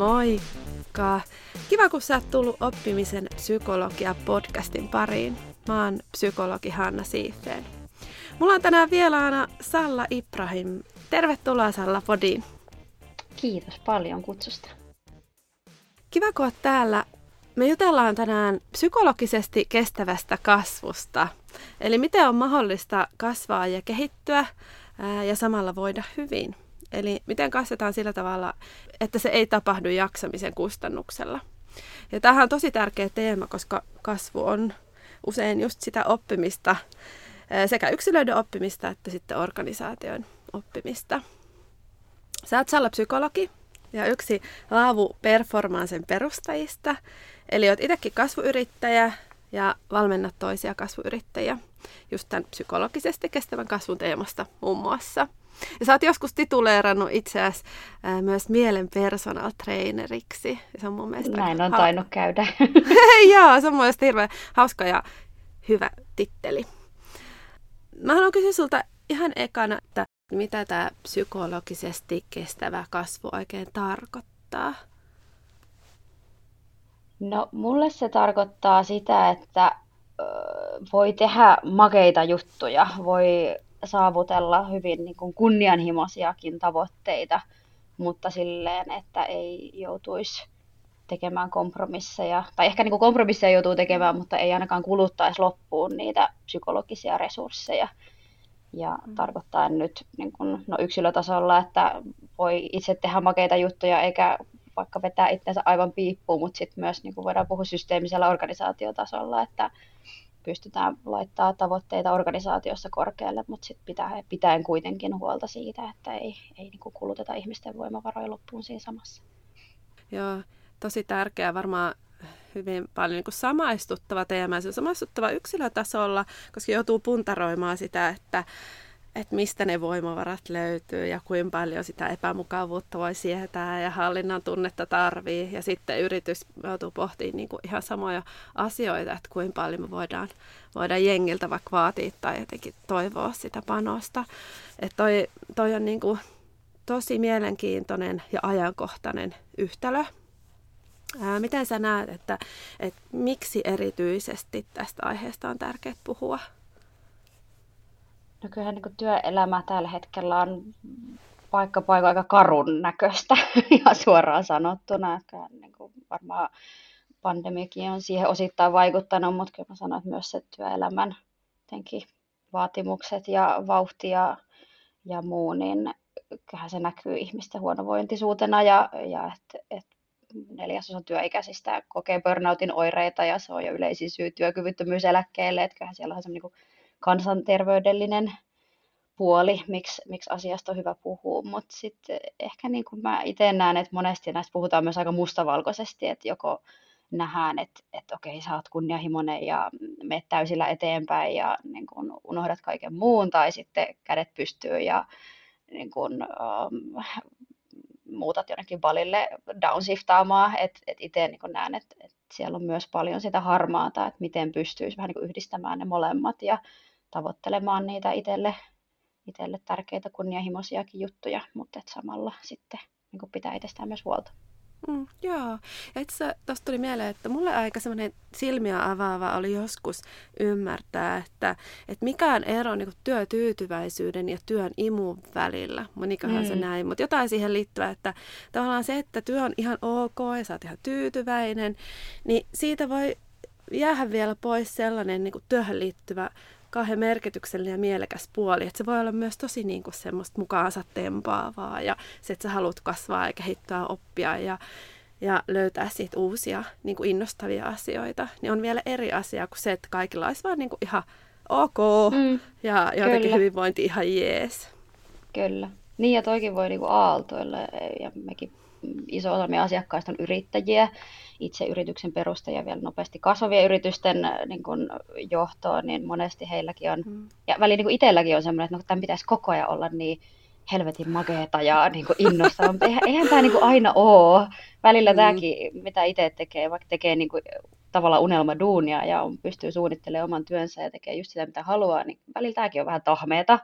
Moikka! Kiva, kun sä oot tullut oppimisen psykologia podcastin pariin. Mä oon psykologi Hanna Siifeen. Mulla on tänään vieraana Salla Ibrahim. Tervetuloa Salla podiin. Kiitos paljon kutsusta. Kiva, kun oot täällä. Me jutellaan tänään psykologisesti kestävästä kasvusta. Eli miten on mahdollista kasvaa ja kehittyä ja samalla voida hyvin. Eli miten kasvetaan sillä tavalla, että se ei tapahdu jaksamisen kustannuksella. Ja tämähän on tosi tärkeä teema, koska kasvu on usein just sitä oppimista, sekä yksilöiden oppimista että sitten organisaation oppimista. Sä oot Salla psykologi ja yksi Laavu Performansen perustajista. Eli oot itsekin kasvuyrittäjä ja valmennat toisia kasvuyrittäjiä just tämän psykologisesti kestävän kasvun teemasta muun muassa – ja sä oot joskus tituleerannut itseäsi myös mielen personal traineriksi. Se on mun mielestä Näin on tainnut käydä. Joo, se on mun mielestä hirveän hauska ja hyvä titteli. Mä haluan kysyä sulta ihan ekana, että mitä tämä psykologisesti kestävä kasvu oikein tarkoittaa? No mulle se tarkoittaa sitä, että voi tehdä makeita juttuja, voi saavutella hyvin niin kuin kunnianhimoisiakin tavoitteita, mutta silleen, että ei joutuisi tekemään kompromisseja, tai ehkä niin kuin kompromisseja joutuu tekemään, mutta ei ainakaan kuluttaisi loppuun niitä psykologisia resursseja. Ja mm. tarkoittaa nyt niin kuin, no yksilötasolla, että voi itse tehdä makeita juttuja eikä vaikka vetää itsensä aivan piippuun, mutta sitten myös niin kuin voidaan puhua systeemisellä organisaatiotasolla, että pystytään laittaa tavoitteita organisaatiossa korkealle, mutta sitten pitää, pitäen kuitenkin huolta siitä, että ei, ei niin kuin kuluteta ihmisten voimavaroja loppuun siinä samassa. Joo, tosi tärkeää varmaan hyvin paljon niin kuin samaistuttava teema. Se on samaistuttava yksilötasolla, koska joutuu puntaroimaan sitä, että että mistä ne voimavarat löytyy ja kuinka paljon sitä epämukavuutta voi sietää ja hallinnan tunnetta tarvii. Ja sitten yritys joutuu pohtimaan niin kuin ihan samoja asioita, että kuinka paljon me voidaan, voidaan jengiltä vaikka vaatia tai jotenkin toivoa sitä panosta. Että toi, toi on niin kuin tosi mielenkiintoinen ja ajankohtainen yhtälö. Ää, miten sä näet, että, että miksi erityisesti tästä aiheesta on tärkeää puhua? No kyllähän niin työelämä tällä hetkellä on paikka paikka aika karun näköistä ja suoraan sanottuna. Että niin kuin varmaan pandemiakin on siihen osittain vaikuttanut, mutta kyllä mä sanon, että myös se työelämän vaatimukset ja vauhti ja, ja muu, niin kyllähän se näkyy ihmisten huonovointisuutena ja, ja että et neljäsosa työikäisistä kokee burnoutin oireita ja se on jo yleisin syy työkyvyttömyyseläkkeelle, että kyllähän siellä on se niin kansanterveydellinen puoli, miksi, miksi asiasta on hyvä puhua, mutta sitten ehkä niin kuin mä itse näen, että monesti näistä puhutaan myös aika mustavalkoisesti, että joko nähdään, että, että okei, sä oot kunnianhimoinen ja meet täysillä eteenpäin ja niin kuin unohdat kaiken muun, tai sitten kädet pystyy ja niin kuin, um, muutat jonnekin valille downshiftaamaan, että et itse niin näen, että, että siellä on myös paljon sitä harmaata, että miten pystyisi vähän niin yhdistämään ne molemmat. Ja tavoittelemaan niitä itselle, itselle tärkeitä kunnianhimoisiakin juttuja, mutta et samalla sitten niin pitää itsestään myös huolta. Mm, joo. Ja itse tuosta tuli mieleen, että mulle aika semmoinen silmiä avaava oli joskus ymmärtää, että, että mikä on ero niin työtyytyväisyyden ja työn imun välillä. Monikahan mm. se näin, mutta jotain siihen liittyvää, että tavallaan se, että työ on ihan ok ja sä oot ihan tyytyväinen, niin siitä voi jäädä vielä pois sellainen niin työhön liittyvä kauhean merkityksellinen ja mielekäs puoli. Että se voi olla myös tosi niin kuin semmoista mukaansa tempaavaa ja se, että sä haluat kasvaa ja kehittyä, oppia ja, ja löytää siitä uusia niin kuin innostavia asioita, niin on vielä eri asia kuin se, että kaikilla olisi vaan niin kuin ihan ok mm, ja jotenkin kyllä. hyvinvointi ihan jees. Kyllä. Niin ja toikin voi niin kuin aaltoilla ja mekin iso osa meidän asiakkaista on yrittäjiä, itse yrityksen perustaja vielä nopeasti kasvavien yritysten äh, niin kuin, johtoon, niin monesti heilläkin on, mm. ja väliin niin itselläkin on semmoinen, että no, tämän pitäisi koko ajan olla niin helvetin makeeta ja niin kuin innostavaa, eihän, eihän tämä niin kuin aina ole. Välillä mm. tämäkin, mitä itse tekee, vaikka tekee niin kuin, tavallaan unelmaduunia ja on, pystyy suunnittelemaan oman työnsä ja tekee just sitä, mitä haluaa, niin välillä tämäkin on vähän tahmeeta.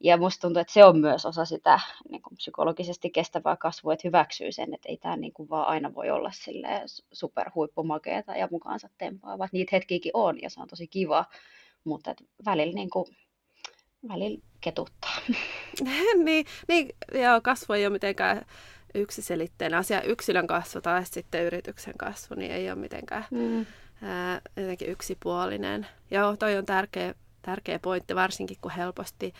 Ja musta tuntuu, että se on myös osa sitä niin kuin psykologisesti kestävää kasvua, että hyväksyy sen, että ei tämä niin kuin vaan aina voi olla superhuippumakeeta ja mukaansa tempaava. Niitä hetkiäkin on ja se on tosi kiva, mutta että välillä, niin kuin, välillä ketuttaa. niin, niin, joo, kasvu ei ole mitenkään yksiselitteinen asia. Yksilön kasvu tai sitten yrityksen kasvu niin ei ole mitenkään mm. ää, jotenkin yksipuolinen. Joo, toi on tärkeä, tärkeä pointti, varsinkin kun helposti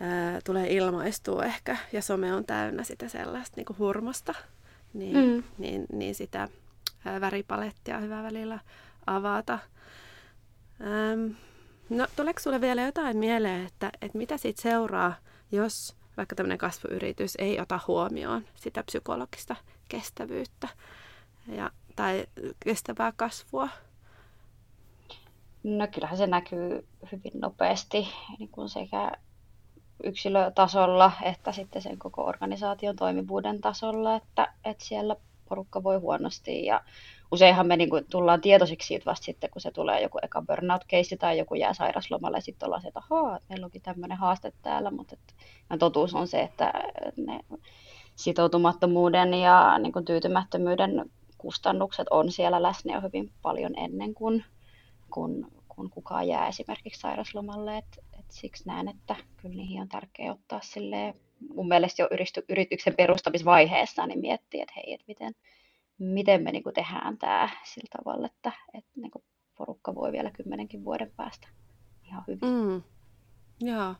ää, tulee ilmaistua ehkä, ja some on täynnä sitä sellaista niin kuin hurmosta, niin, mm. niin, niin sitä ää, väripalettia on hyvä välillä avata. Ähm, no, tuleeko sinulle vielä jotain mieleen, että, että mitä siitä seuraa, jos vaikka tämmöinen kasvuyritys ei ota huomioon sitä psykologista kestävyyttä ja, tai kestävää kasvua? No kyllähän se näkyy hyvin nopeasti niin kuin sekä yksilötasolla että sitten sen koko organisaation toimivuuden tasolla, että, että siellä porukka voi huonosti ja useinhan me niin kuin tullaan tietoisiksi siitä vasta sitten, kun se tulee joku eka burnout-keissi tai joku jää sairaslomalle ja sitten ollaan se, että ahaa, meillä onkin tämmöinen haaste täällä, mutta et, totuus on se, että ne sitoutumattomuuden ja niin kuin tyytymättömyyden kustannukset on siellä läsnä jo hyvin paljon ennen kuin kun, kun kukaan jää esimerkiksi sairaslomalle. Et, et siksi näen, että kyllä niihin on tärkeää ottaa silleen, mun mielestä jo yrityksen perustamisvaiheessa niin miettiä, että hei, että miten, miten me niin kuin tehdään tämä sillä tavalla, että, että niin kuin porukka voi vielä kymmenenkin vuoden päästä ihan hyvin. Mm. Joo.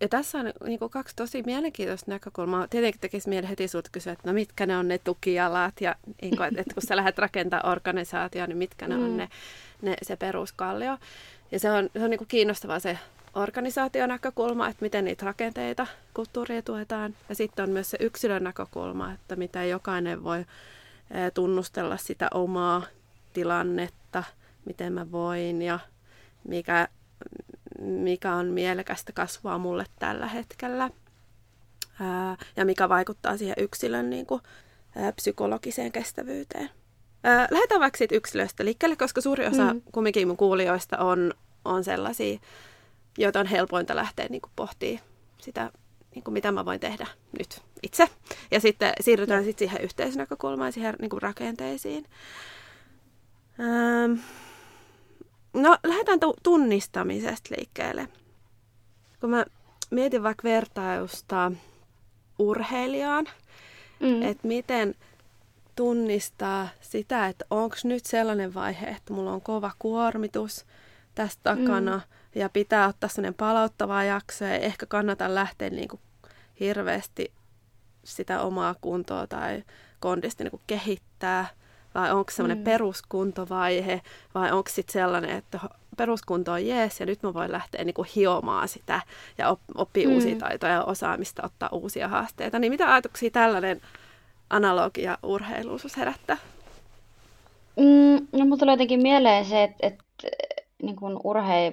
Ja tässä on niin kuin kaksi tosi mielenkiintoista näkökulmaa. Tietenkin tekisi mieli heti sinulta kysyä, että no mitkä ne on ne tukijalat ja niin kuin, että kun sä lähdet rakentamaan organisaatioon, niin mitkä ne mm. on ne, ne, se peruskallio. Ja se on, se on niin kuin kiinnostavaa se organisaationäkökulma, että miten niitä rakenteita, kulttuuria tuetaan. Ja sitten on myös se yksilön näkökulma, että miten jokainen voi tunnustella sitä omaa tilannetta, miten mä voin ja mikä, mikä on mielekästä kasvua mulle tällä hetkellä. ja mikä vaikuttaa siihen yksilön niin kuin, psykologiseen kestävyyteen. Lähdetään vaikka siitä yksilöstä liikkeelle, koska suuri osa mm. kumminkin mun kuulijoista on, on sellaisia joita on helpointa lähteä niin pohtimaan sitä, niin kuin mitä mä voin tehdä nyt itse. Ja sitten siirrytään sitten siihen yhteisnäkökulmaan, siihen niin kuin rakenteisiin. Ähm, no, lähdetään tunnistamisesta liikkeelle. Kun mä mietin vaikka vertausta urheilijaan, mm. että miten tunnistaa sitä, että onko nyt sellainen vaihe, että mulla on kova kuormitus tästä takana, mm ja pitää ottaa sellainen palauttava jakso ja ehkä kannata lähteä niin kuin hirveästi sitä omaa kuntoa tai kondista niin kuin kehittää, vai onko se semmoinen mm. peruskuntovaihe, vai onko sitten sellainen, että peruskunto on jees ja nyt mä voin lähteä niin kuin hiomaan sitä ja op- oppia mm. uusia taitoja ja osaamista, ottaa uusia haasteita. Niin mitä ajatuksia tällainen analogia urheiluus herättää? Mm, no mulla tulee jotenkin mieleen se, että, että niin kuin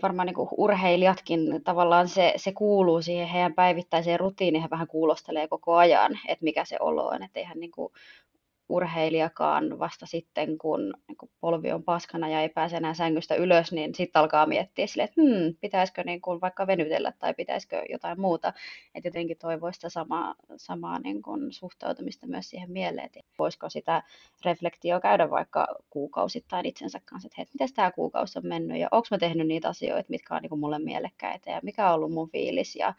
varmaan niin kuin urheilijatkin tavallaan se, se kuuluu siihen heidän päivittäiseen rutiiniin, he vähän kuulostelee koko ajan, että mikä se olo on, että eihän niin kuin urheilijakaan vasta sitten, kun, polvi on paskana ja ei pääse enää sängystä ylös, niin sitten alkaa miettiä sille, että hmm, pitäisikö niin kuin vaikka venytellä tai pitäisikö jotain muuta. Että jotenkin toivoisi sitä samaa, samaa niin kuin suhtautumista myös siihen mieleen, että voisiko sitä reflektioa käydä vaikka kuukausittain itsensä kanssa, että miten tämä kuukausi on mennyt ja onko mä tehnyt niitä asioita, mitkä on niin kuin mulle mielekkäitä ja mikä on ollut mun fiilis ja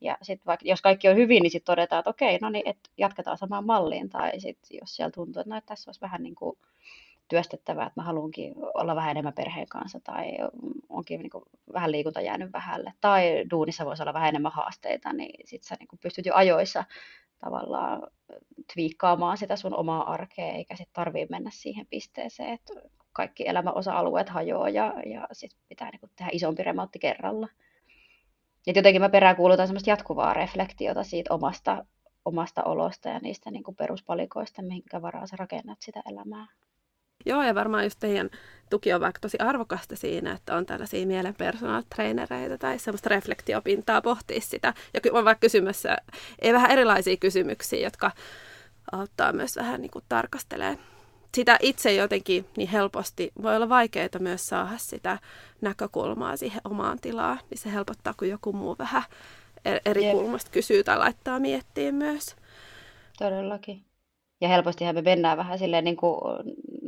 ja sitten vaikka, jos kaikki on hyvin, niin sitten todetaan, että okei, no niin, että jatketaan samaan malliin. Tai sitten jos siellä tuntuu, että, no, että tässä olisi vähän niin kuin työstettävää, että mä haluankin olla vähän enemmän perheen kanssa tai onkin niin kuin vähän liikunta jäänyt vähälle tai duunissa voisi olla vähän enemmän haasteita, niin sitten sä niin kuin pystyt jo ajoissa tavallaan twiikkaamaan sitä sun omaa arkea, eikä sitten tarvii mennä siihen pisteeseen, että kaikki elämän osa-alueet hajoaa ja, ja sitten pitää niin kuin tehdä isompi remontti kerralla. Et jotenkin mä peräänkuulutan semmoista jatkuvaa reflektiota siitä omasta, omasta olosta ja niistä niin kuin peruspalikoista, minkä varaa sä rakennat sitä elämää. Joo, ja varmaan just teidän tuki on vaikka tosi arvokasta siinä, että on tällaisia mielen personal trainereita tai semmoista reflektiopintaa pohtia sitä. Ja on vaikka kysymässä ei vähän erilaisia kysymyksiä, jotka auttaa myös vähän niin kuin tarkastelemaan sitä itse jotenkin niin helposti voi olla vaikeaa myös saada sitä näkökulmaa siihen omaan tilaan, niin se helpottaa, kun joku muu vähän e- eri Jep. kulmasta kysyy tai laittaa miettiin myös. Todellakin. Ja helpostihan me mennään vähän silleen, niin kuin,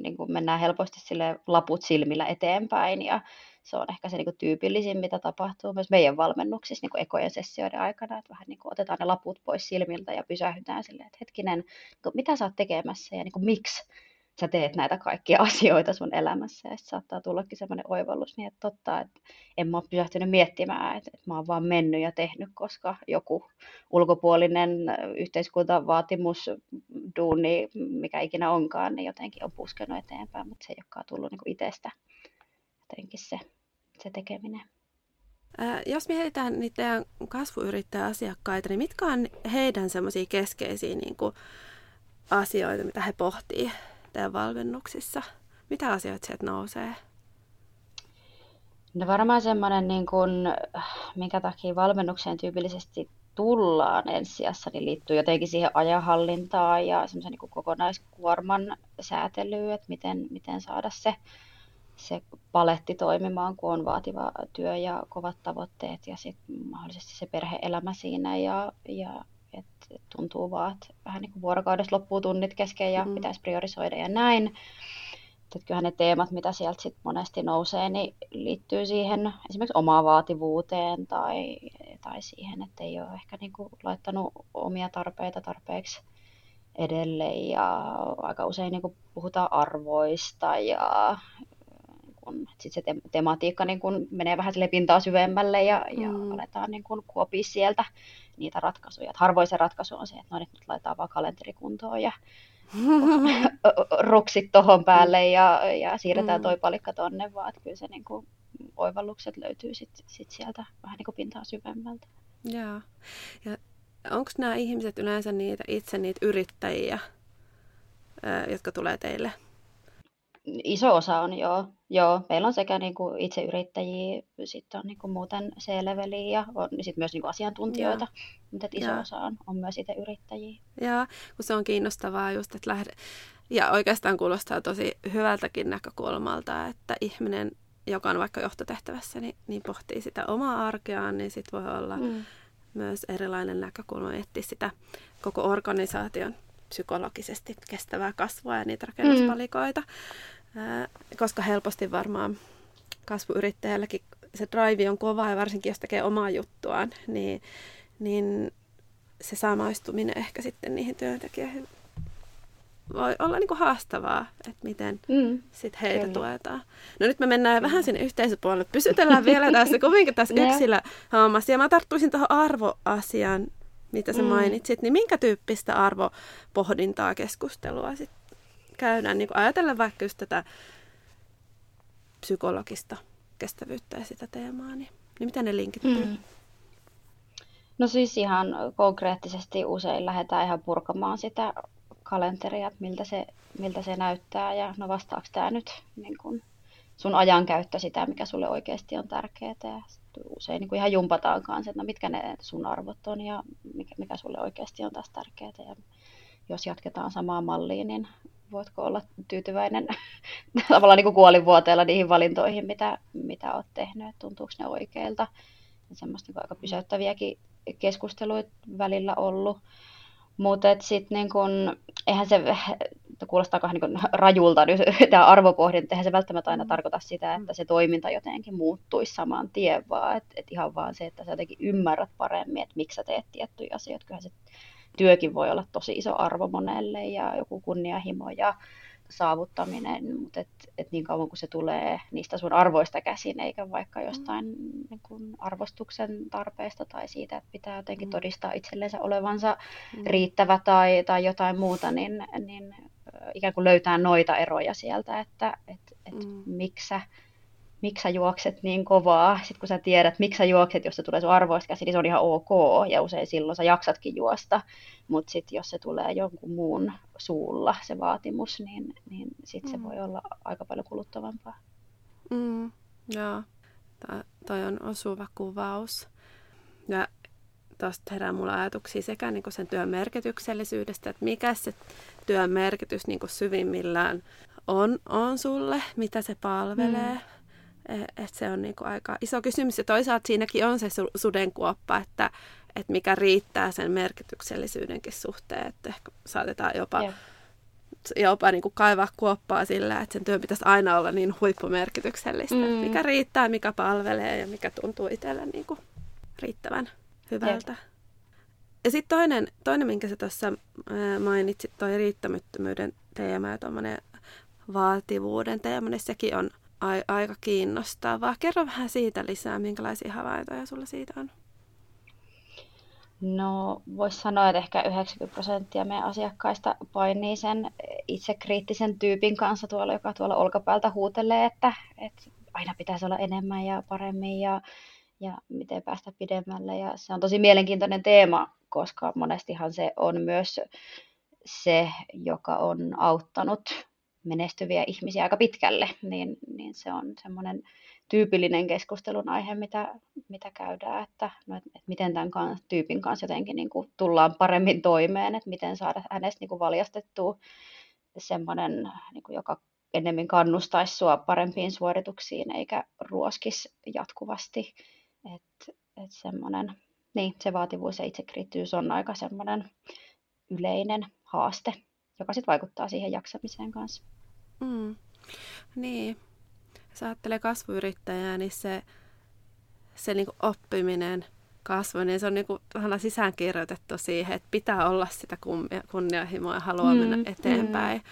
niin kuin mennään helposti sille laput silmillä eteenpäin ja se on ehkä se niin kuin tyypillisin, mitä tapahtuu myös meidän valmennuksissa niin kuin ekojen sessioiden aikana, että vähän niin kuin otetaan ne laput pois silmiltä ja pysähdytään silleen, että hetkinen, niin kuin, mitä sä oot tekemässä ja niin kuin, miksi sä teet näitä kaikkia asioita sun elämässä ja saattaa tullakin semmoinen oivallus, niin että totta, että en mä ole pysähtynyt miettimään, että, että mä oon vaan mennyt ja tehnyt, koska joku ulkopuolinen yhteiskuntavaatimus, duuni, mikä ikinä onkaan, niin jotenkin on puskenut eteenpäin, mutta se ei olekaan tullut niin itsestä jotenkin se, se tekeminen. Ää, jos mietitään niitä kasvuyrittäjäasiakkaita, niin mitkä on heidän semmoisia keskeisiä niin kuin, asioita, mitä he pohtii teidän valmennuksissa? Mitä asioita sieltä nousee? No varmaan semmoinen, niin kuin, minkä takia valmennukseen tyypillisesti tullaan ensisijassa, niin liittyy jotenkin siihen ajanhallintaan ja semmoisen niin kokonaiskuorman säätelyyn, että miten, miten saada se, se paletti toimimaan, kun on vaativa työ ja kovat tavoitteet ja sitten mahdollisesti se perheelämä siinä ja, ja et, et tuntuu vaan, että vähän niin kuin vuorokaudessa loppuu tunnit kesken ja mm. pitäisi priorisoida ja näin. Että kyllähän ne teemat, mitä sieltä sit monesti nousee, niin liittyy siihen esimerkiksi omaan vaativuuteen tai, tai siihen, että ei ole ehkä niin kuin laittanut omia tarpeita tarpeeksi edelle ja aika usein niin kuin puhutaan arvoista ja sitten se tematiikka niin kun menee vähän sille pintaa syvemmälle ja, mm. ja aletaan niin kun kuopia sieltä niitä ratkaisuja. Et harvoin se ratkaisu on se, että no nyt laitetaan vaan kalenteri kuntoon ja ruksit tuohon päälle ja, ja siirretään mm. toi palikka tonne, vaan että kyllä se niin kuin, oivallukset löytyy sit, sit sieltä vähän niin kuin pintaa syvemmältä. Joo. Ja onko nämä ihmiset yleensä niitä itse niitä yrittäjiä, jotka tulee teille Iso osa on joo. Joo. Meillä on sekä niin kuin itse yrittäjiä, sitten on niin kuin muuten C-leveliä ja on sit myös niin kuin asiantuntijoita, ja. mutta iso ja. osa on, on myös itse yrittäjiä. Joo, kun se on kiinnostavaa just, että lähde... Ja oikeastaan kuulostaa tosi hyvältäkin näkökulmalta, että ihminen, joka on vaikka johtotehtävässä, niin, niin pohtii sitä omaa arkeaan, niin sitten voi olla mm. myös erilainen näkökulma etsiä sitä koko organisaation psykologisesti kestävää kasvua ja niitä rakennuspalikoita. Mm koska helposti varmaan kasvuyrittäjälläkin se drive on kova ja varsinkin jos tekee omaa juttuaan, niin, niin se samaistuminen ehkä sitten niihin työntekijöihin voi olla niin kuin haastavaa, että miten mm, sit heitä kyllä. tuetaan. No nyt me mennään kyllä. vähän sinne yhteisöpuolelle. Pysytellään vielä tässä kuitenkin tässä yksilöhommassa. Ja mä tarttuisin tuohon arvoasiaan, mitä sä mm. mainitsit. Niin minkä tyyppistä arvopohdintaa keskustelua sit käydään, niin ajatellen vaikka just tätä psykologista kestävyyttä ja sitä teemaa, niin, niin miten ne linkittyy? Mm. No siis ihan konkreettisesti usein lähdetään ihan purkamaan sitä kalenteria, miltä se, miltä se näyttää ja no vastaako tämä nyt niin kun sun ajankäyttö sitä, mikä sulle oikeasti on tärkeää. Ja usein niin kuin ihan jumpataan kanssa, että no mitkä ne sun arvot on ja mikä, mikä sulle oikeasti on tässä tärkeää. Ja jos jatketaan samaa malliin, niin voitko olla tyytyväinen tavallaan niin kuin kuolinvuoteella niihin valintoihin, mitä, mitä olet tehnyt, tuntuuko ne oikeilta. Ja semmoista niin aika pysäyttäviäkin keskusteluita välillä ollut. Mutta sitten niin kun, eihän se, kuulostaa niin kun rajulta nyt tämä arvopohdinta, eihän se välttämättä aina mm. tarkoita sitä, että se toiminta jotenkin muuttuisi saman tien, vaan että et ihan vaan se, että sä jotenkin ymmärrät paremmin, että miksi sä teet tiettyjä asioita. Kyllähän se työkin voi olla tosi iso arvo monelle ja joku kunnianhimo ja saavuttaminen, mutta et, et niin kauan kuin se tulee niistä sun arvoista käsin, eikä vaikka jostain mm. niin kun arvostuksen tarpeesta tai siitä, että pitää jotenkin mm. todistaa itsellensä olevansa mm. riittävä tai, tai jotain muuta, niin, niin ikään kuin löytää noita eroja sieltä, että et, et mm. miksi sä miksi sä juokset niin kovaa. Sitten kun sä tiedät, miksi sä juokset, jos se tulee sun arvoista käsi, niin se on ihan ok. Ja usein silloin sä jaksatkin juosta. Mutta sitten jos se tulee jonkun muun suulla, se vaatimus, niin, niin sitten mm. se voi olla aika paljon kuluttavampaa. Mm, joo, toi on osuva kuvaus. Ja tuosta herää mulla ajatuksia sekä niin sen työn merkityksellisyydestä, että mikä se työn merkitys niin syvimmillään on, on sulle, mitä se palvelee. Mm. E, et se on niin kuin aika iso kysymys ja toisaalta siinäkin on se su- sudenkuoppa, että, että mikä riittää sen merkityksellisyydenkin suhteen, että ehkä saatetaan jopa... Yeah jopa niin kuin kaivaa kuoppaa sillä, että sen työn pitäisi aina olla niin huippumerkityksellistä, mm. mikä riittää, mikä palvelee ja mikä tuntuu itselle niin kuin riittävän hyvältä. Jep. Ja sitten toinen, toinen, minkä sä tuossa mainitsit, toi riittämättömyyden teema ja tuommoinen vaativuuden teema, niin sekin on aika kiinnostavaa. Kerro vähän siitä lisää, minkälaisia havaintoja sulla siitä on. No, voisi sanoa, että ehkä 90 prosenttia meidän asiakkaista painii sen itsekriittisen tyypin kanssa tuolla, joka tuolla olkapäältä huutelee, että, että aina pitäisi olla enemmän ja paremmin ja, ja miten päästä pidemmälle. Ja se on tosi mielenkiintoinen teema, koska monestihan se on myös se, joka on auttanut menestyviä ihmisiä aika pitkälle, niin, niin se on semmoinen tyypillinen keskustelun aihe, mitä, mitä käydään, että, no, että, miten tämän kanssa, tyypin kanssa jotenkin niin kuin tullaan paremmin toimeen, että miten saada hänestä niin kuin valjastettua semmoinen, niin kuin, joka ennemmin kannustaisi sua parempiin suorituksiin eikä ruoskis jatkuvasti. Että et semmoinen, niin se vaativuus ja itsekriittisyys on aika semmoinen yleinen haaste, joka sitten vaikuttaa siihen jaksamiseen kanssa. Mm. Niin, jos ajattelee kasvuyrittäjää, niin se, se niin oppiminen, kasvu, niin se on niin kuin sisäänkirjoitettu siihen, että pitää olla sitä kunnianhimoa ja haluaa mm, mennä eteenpäin. Mm.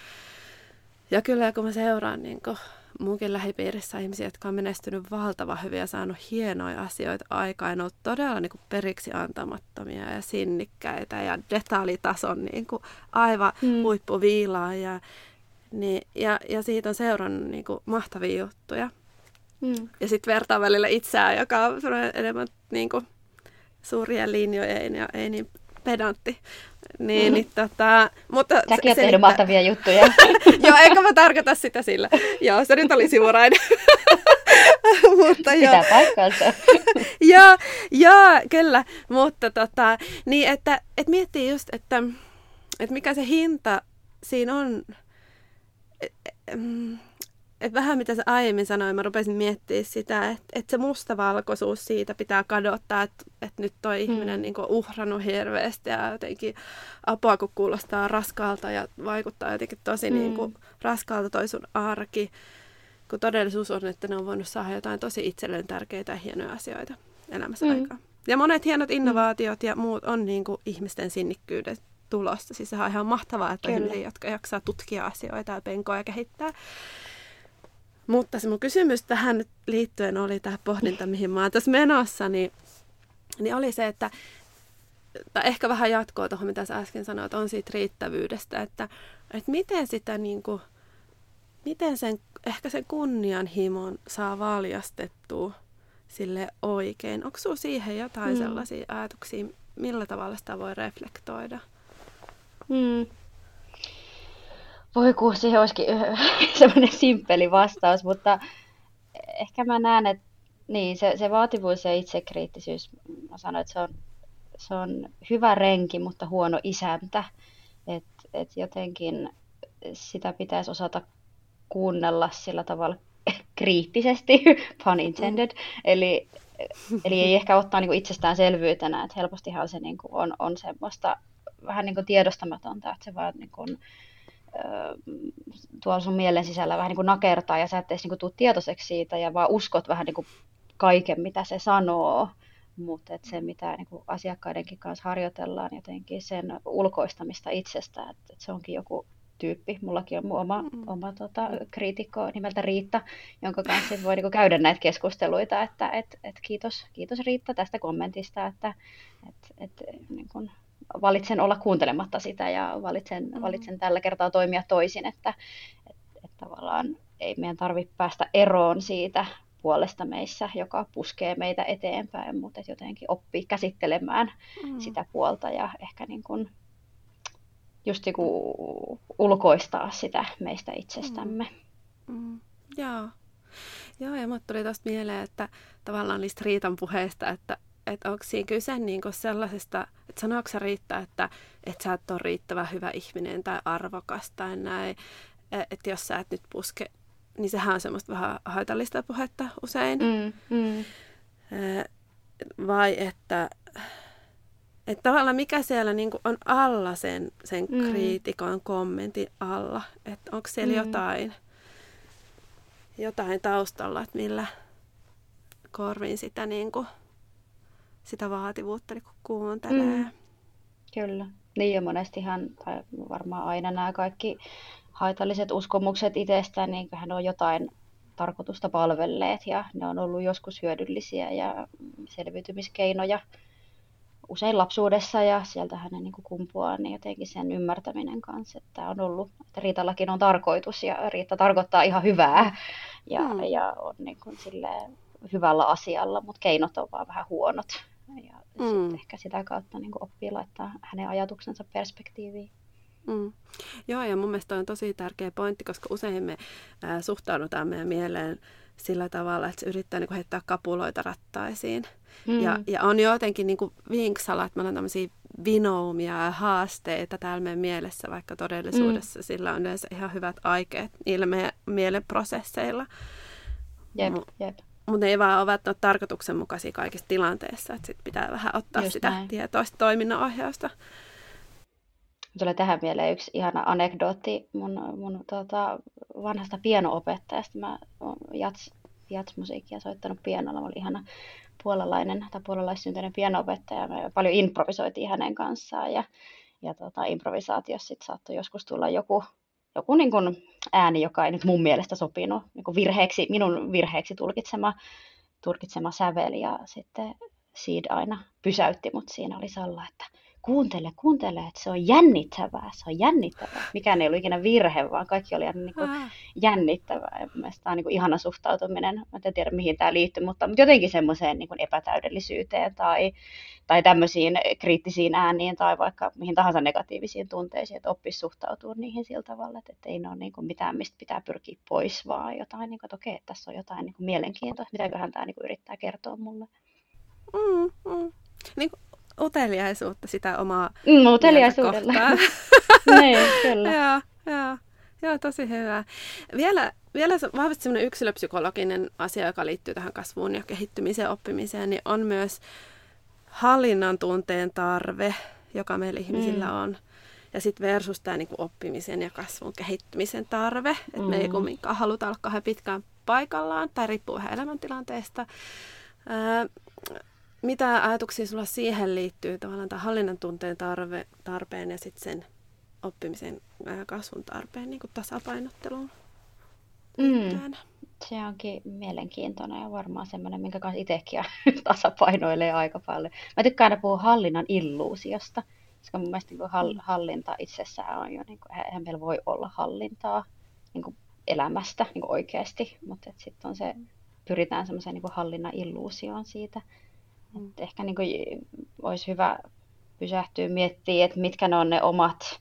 Ja kyllä kun mä seuraan niin kuin munkin lähipiirissä ihmisiä, jotka on menestynyt valtavan hyvin ja saanut hienoja asioita aikaan, on ollut todella niin kuin periksi antamattomia ja sinnikkäitä ja detaljitason niin kuin aivan mm. huippuviilaa ja niin, ja, ja siitä on seurannut niin kuin, mahtavia juttuja. Mm. Ja sitten vertaa välillä itseään, joka on enemmän niin kuin, suurien linjojen ja ei niin pedantti. Niin, mm. niin, tota, mutta Säkin oot tehnyt mahtavia juttuja. joo, eikä mä tarkoita sitä sillä. Joo, se nyt oli sivurainen. mutta Pitää paikkaansa. joo, joo, kyllä. Mutta tota, niin, että, että miettii just, että, että mikä se hinta siinä on et vähän mitä sä aiemmin sanoin, mä rupesin miettimään sitä, että et se mustavalkoisuus siitä pitää kadottaa, että et nyt toi hmm. ihminen niinku uhrannut hirveästi ja jotenkin apua, kun kuulostaa raskaalta ja vaikuttaa jotenkin tosi hmm. niinku raskaalta toi sun arki, kun todellisuus on, että ne on voinut saada jotain tosi itselleen tärkeitä ja hienoja asioita elämässä hmm. aikaa. Ja monet hienot hmm. innovaatiot ja muut on niinku ihmisten sinnikkyydet tulosta. Siis se on ihan mahtavaa, että on ihmisiä, jotka jaksaa tutkia asioita ja penkoa ja kehittää. Mutta se mun kysymys tähän liittyen oli tämä pohdinta, mihin mä oon tässä menossa, niin, niin oli se, että tai ehkä vähän jatkoa tuohon, mitä sä äsken sanoit, on siitä riittävyydestä, että, että miten sitä niin kuin, miten sen, ehkä sen kunnianhimon saa valjastettua sille oikein. Onko sinulla siihen jotain mm. sellaisia ajatuksia, millä tavalla sitä voi reflektoida? Mm. Voi kun siihen olisikin semmoinen simppeli vastaus, mutta ehkä mä näen, että niin, se, se vaativuus ja itsekriittisyys, mä sanoin, että se on, se on hyvä renki, mutta huono isäntä. Että et jotenkin sitä pitäisi osata kuunnella sillä tavalla kriittisesti, pun intended. Mm. Eli, eli ei ehkä ottaa niin itsestäänselvyytenä, että helpostihan se niin kuin on, on semmoista vähän niin kuin tiedostamatonta, että se vaan niin kuin, tuolla sun mielen sisällä vähän niin kuin nakertaa ja sä et edes niin kuin tuu tietoiseksi siitä ja vaan uskot vähän niin kuin kaiken, mitä se sanoo. Mutta että se, mitä niin kuin asiakkaidenkin kanssa harjoitellaan, jotenkin sen ulkoistamista itsestä, että, että se onkin joku tyyppi. Mullakin on mun oma, mm. oma tota, kriitikko nimeltä Riitta, jonka kanssa voi niin käydä näitä keskusteluita, että et, et kiitos, kiitos Riitta tästä kommentista, että et, et, niin kuin, valitsen olla kuuntelematta sitä ja valitsen, mm-hmm. valitsen tällä kertaa toimia toisin, että, että, että tavallaan ei meidän tarvitse päästä eroon siitä puolesta meissä, joka puskee meitä eteenpäin, mutta että jotenkin oppii käsittelemään mm. sitä puolta ja ehkä niin kuin just kuin ulkoistaa sitä meistä itsestämme. Mm. Mm. Joo. Joo, ja mulle tuli tuosta mieleen, että tavallaan niistä riitan puheista, että että onko siinä kyse niin kuin sellaisesta, että sanooko se riittää, että, että sä et ole riittävän hyvä ihminen tai arvokas tai näin, e, että jos sä et nyt puske, niin sehän on semmoista vähän haitallista puhetta usein. Mm, mm. Vai että, että tavallaan mikä siellä niin kuin on alla sen, sen mm. kriitikon kommentin alla, että onko siellä mm. jotain, jotain taustalla, että millä korvin sitä, niin kuin, sitä vaativuutta niin kuuntelee. Mm. Kyllä. Niin ja monestihan, tai varmaan aina nämä kaikki haitalliset uskomukset itsestään, niin hän on jotain tarkoitusta palvelleet ja ne on ollut joskus hyödyllisiä ja selviytymiskeinoja usein lapsuudessa ja sieltähän ne niin kumpuaa, niin jotenkin sen ymmärtäminen kanssa, että on ollut, että Riitallakin on tarkoitus ja Riitta tarkoittaa ihan hyvää ja, mm. ja on niin kuin hyvällä asialla, mutta keinot on vaan vähän huonot. Ja mm. ehkä sitä kautta niin oppii laittaa hänen ajatuksensa perspektiiviin. Mm. Joo, ja mun mielestä on tosi tärkeä pointti, koska usein me ää, suhtaudutaan meidän mieleen sillä tavalla, että se yrittää niin kuin, heittää kapuloita rattaisiin. Mm. Ja, ja on jotenkin niin kuin vinksalla, että meillä on tämmöisiä vinoumia ja haasteita täällä meidän mielessä, vaikka todellisuudessa mm. sillä on yleensä ihan hyvät aikeet niillä meidän mielen prosesseilla. Jep, jep. Mutta ne ei vaan ole tarkoituksenmukaisia kaikissa tilanteissa, että sit pitää vähän ottaa Just sitä näin. tietoista toiminnanohjausta. Tulee tähän mieleen yksi ihana anekdootti mun, mun tota, vanhasta pianoopettajasta. Mä oon jats, jatsmusiikkia soittanut pianolla. Mä olin ihana puolalainen tai puolalaissyntyinen pianoopettaja. Me paljon improvisoitiin hänen kanssaan ja, ja tota, improvisaatiossa sit saattoi joskus tulla joku, joku niin kuin ääni, joka ei nyt mun mielestä sopinut niin kuin virheeksi, minun virheeksi tulkitsema, tulkitsema sävel. Ja sitten Seed aina pysäytti mut. Siinä oli Salla, että kuuntele, kuuntele, että se on jännittävää, se on jännittävää. Mikään ei ollut ikinä virhe, vaan kaikki oli aina niin kuin jännittävää. Ja mielestäni tämä on niin kuin ihana suhtautuminen. Mä en tiedä, mihin tämä liittyy, mutta, mutta jotenkin semmoiseen niin kuin epätäydellisyyteen tai, tai tämmöisiin kriittisiin ääniin tai vaikka mihin tahansa negatiivisiin tunteisiin, että oppisi suhtautua niihin sillä tavalla, että, että ei ne ole niin kuin mitään, mistä pitää pyrkiä pois, vaan jotain, niin kuin, että okei, tässä on jotain niin kuin mielenkiintoista, mitäköhän tämä niin kuin yrittää kertoa mulle. Mm, mm. Niin uteliaisuutta sitä omaa mm, uteliaisuudella. niin, kyllä. joo, joo. Joo, tosi hyvä. Vielä, vielä vahvasti sellainen yksilöpsykologinen asia, joka liittyy tähän kasvuun ja kehittymiseen oppimiseen, niin on myös hallinnan tunteen tarve, joka meillä ihmisillä mm. on. Ja sitten versus tämä niin oppimisen ja kasvun kehittymisen tarve, että mm. me ei mm. kumminkaan haluta olla kahden pitkään paikallaan, tai riippuu vähän elämäntilanteesta. Ää, mitä ajatuksia sulla siihen liittyy, tavallaan tämä hallinnan tunteen tarve, tarpeen ja sitten sen oppimisen ja kasvun tarpeen niin tasapainotteluun? Mm. Se onkin mielenkiintoinen ja varmaan semmoinen, minkä kanssa itsekin tasapainoilee aika paljon. Mä tykkään aina puhua hallinnan illuusiosta, koska mun mielestä niin hall- hallinta itsessään on jo, niin kuin, eihän meillä voi olla hallintaa niin kuin elämästä niin kuin oikeasti, mutta sitten on se, pyritään semmoiseen niin hallinnan illuusioon siitä, Mm. Et ehkä niin kuin olisi hyvä pysähtyä miettimään, että mitkä ne on ne omat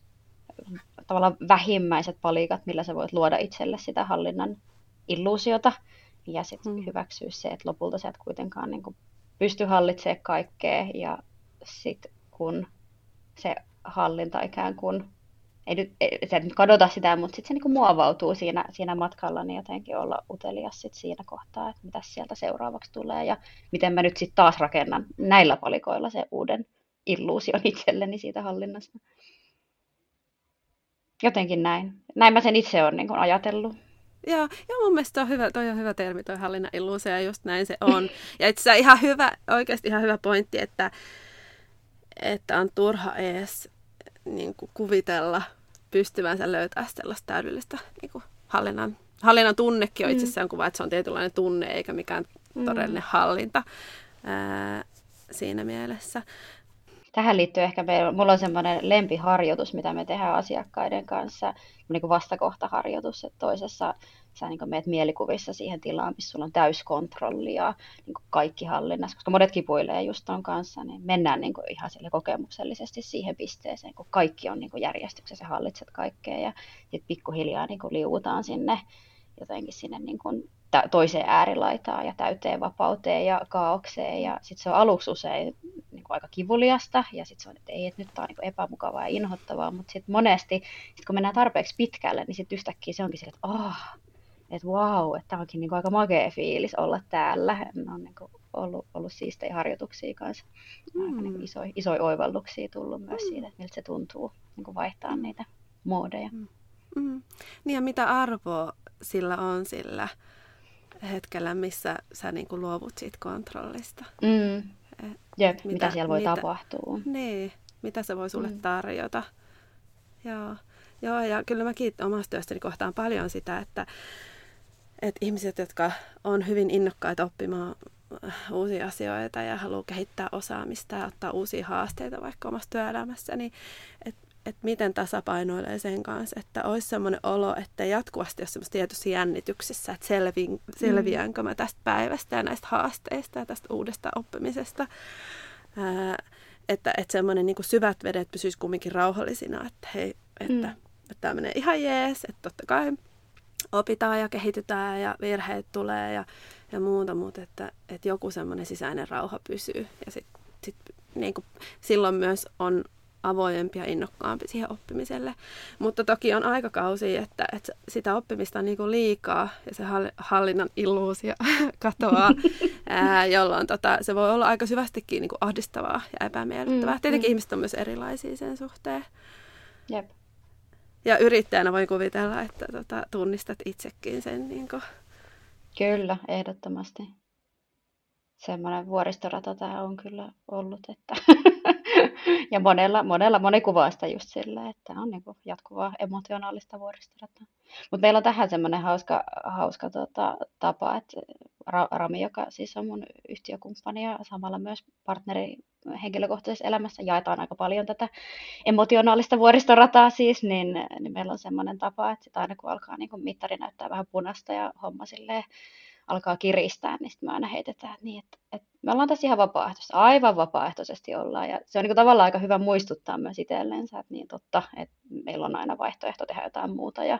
tavallaan vähimmäiset palikat, millä sä voit luoda itselle sitä hallinnan illuusiota. Ja sitten mm. hyväksyä se, että lopulta sä et kuitenkaan niin kuin pysty hallitsemaan kaikkea. Ja sitten kun se hallinta ikään kuin ei nyt, ei, ei nyt kadota sitä, mutta sitten se niinku muovautuu siinä, siinä matkalla, niin jotenkin olla utelias sit siinä kohtaa, että mitä sieltä seuraavaksi tulee ja miten mä nyt sitten taas rakennan näillä palikoilla se uuden illuusion itselleni siitä hallinnasta. Jotenkin näin. Näin mä sen itse olen niin ajatellut. Joo, joo, mun mielestä on hyvä, toi on hyvä termi, toi hallinnan illuusio, ja just näin se on. Ja itse ihan hyvä, oikeasti ihan hyvä pointti, että, että on turha edes niin kuin kuvitella pystyvänsä löytää sellaista täydellistä niin kuin hallinnan, hallinnan tunnekin on mm. itsessään kuva, että se on tietynlainen tunne eikä mikään mm. todellinen hallinta ää, siinä mielessä. Tähän liittyy ehkä, meillä, mulla on semmoinen lempiharjoitus, mitä me tehdään asiakkaiden kanssa, niin kuin vastakohtaharjoitus, että toisessa sä niin meet mielikuvissa siihen tilaan, missä sulla on täyskontrolli ja niin kaikki hallinnassa, koska monet kipuilee just ton kanssa, niin mennään niin ihan sille kokemuksellisesti siihen pisteeseen, kun kaikki on niin järjestyksessä ja hallitset kaikkea ja sitten pikkuhiljaa niin liuutaan sinne jotenkin sinne niin kuin toiseen äärilaitaan ja täyteen vapauteen ja kaaukseen. Ja sitten se on aluksi usein niin kuin aika kivuliasta ja sitten se on, että ei, että nyt tämä on niin epämukavaa ja inhottavaa, mutta sitten monesti, sit kun mennään tarpeeksi pitkälle, niin sitten yhtäkkiä se onkin se, että ah, että wow, että tämä onkin niin kuin aika makea fiilis olla täällä. Ne on niin kuin ollut, ollut siistejä harjoituksia kanssa. Mm. Aika niin isoja, isoja oivalluksia tullut myös mm. siitä, että miltä se tuntuu niin kuin vaihtaa niitä moodeja. Mm. Mm. Niin ja mitä arvoa sillä on sillä hetkellä, missä sä niin kuin luovut siitä kontrollista. Mm. Jep, mitä, mitä siellä voi mitä, tapahtua. Niin, mitä se voi sulle mm. tarjota. Joo. Joo, ja kyllä mäkin omasta työstäni kohtaan paljon sitä, että, että ihmiset, jotka on hyvin innokkaita oppimaan uusia asioita ja haluaa kehittää osaamista ja ottaa uusia haasteita vaikka omassa työelämässä, niin että et miten tasapainoilee sen kanssa, että olisi sellainen olo, että jatkuvasti olisi semmoista tietyssä jännityksessä, että selviin, selviäänkö mä tästä päivästä ja näistä haasteista ja tästä uudesta oppimisesta. Ää, että, että semmoinen niin syvät vedet pysyisi kumminkin rauhallisina, että hei, että, mm. että tämä menee ihan jees, että totta kai opitaan ja kehitytään ja virheet tulee ja, ja muuta, mutta että, että joku semmoinen sisäinen rauha pysyy. Ja sit, sit, niin kuin, silloin myös on avoimempi ja innokkaampi siihen oppimiselle. Mutta toki on aikakausi, että, että sitä oppimista on niin kuin liikaa ja se hallinnan illuusio katoaa, ää, jolloin tota, se voi olla aika syvästikin niin kuin ahdistavaa ja epämiellyttävää. Mm, Tietenkin mm. ihmiset on myös erilaisia sen suhteen. Jep. Ja yrittäjänä voi kuvitella, että tota, tunnistat itsekin sen. Niin kuin... Kyllä, ehdottomasti. Semmoinen vuoristorata tämä on kyllä ollut, että ja monella, monella moni kuvaa sitä just sillä, että on niin jatkuvaa emotionaalista vuoristorataa. Mutta meillä on tähän semmoinen hauska, hauska tota, tapa, että Rami, joka siis on mun yhtiökumppani ja samalla myös partneri henkilökohtaisessa elämässä, jaetaan aika paljon tätä emotionaalista vuoristorataa siis, niin, niin meillä on semmoinen tapa, että aina kun alkaa niin kun mittari näyttää vähän punasta ja homma silleen, alkaa kiristää, niin sitten me aina heitetään että niin, että, että me ollaan tässä ihan vapaaehtoisesti, aivan vapaaehtoisesti ollaan. Ja se on niin tavallaan aika hyvä muistuttaa myös itsellensä, että niin totta, että meillä on aina vaihtoehto tehdä jotain muuta ja,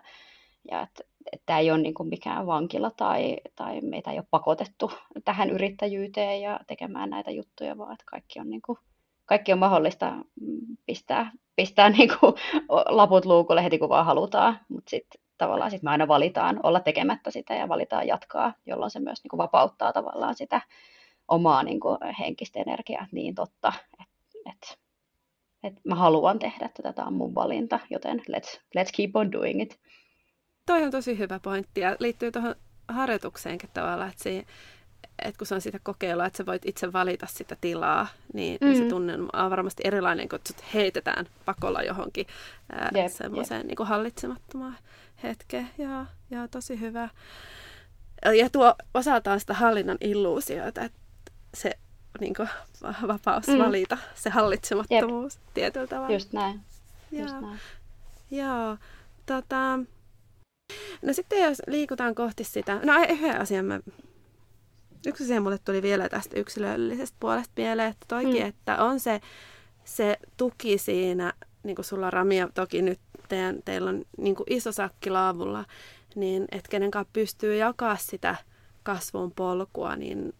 ja että, että tämä ei ole niin kuin mikään vankila tai, tai meitä ei ole pakotettu tähän yrittäjyyteen ja tekemään näitä juttuja, vaan että kaikki on, niin kuin, kaikki on mahdollista mm, pistää, pistää niin kuin laput luukulle heti kun vaan halutaan, mutta sitten tavallaan sit me aina valitaan olla tekemättä sitä ja valitaan jatkaa, jolloin se myös niin kuin vapauttaa tavallaan sitä omaa niin kuin henkistä energiaa. Niin totta, että et, et mä haluan tehdä tätä, tämä on mun valinta, joten let's, let's keep on doing it. Toi on tosi hyvä pointti ja liittyy tuohon harjoitukseenkin tavallaan, että, se, että kun se on sitä kokeilua, että sä voit itse valita sitä tilaa, niin, mm. niin se mm. tunne on varmasti erilainen, kun sut heitetään pakolla johonkin yep, semmoiseen yep. niin hallitsemattomaan hetke. Ja, ja tosi hyvä. Ja tuo osaltaan sitä hallinnan illuusiota, että se niin kuin, vapaus mm. valita, se hallitsemattomuus Jep. tietyllä tavalla. Just näin. Just Joo. näin. Joo. Tota, no sitten jos liikutaan kohti sitä, no yhden asian mä, yksi asia mulle tuli vielä tästä yksilöllisestä puolesta mieleen, että toikin, mm. että on se, se tuki siinä, niin kuin sulla Ramia toki nyt teidän, teillä on niin kuin iso sakki laavulla, niin että kenen kanssa pystyy jakaa sitä kasvun polkua, niin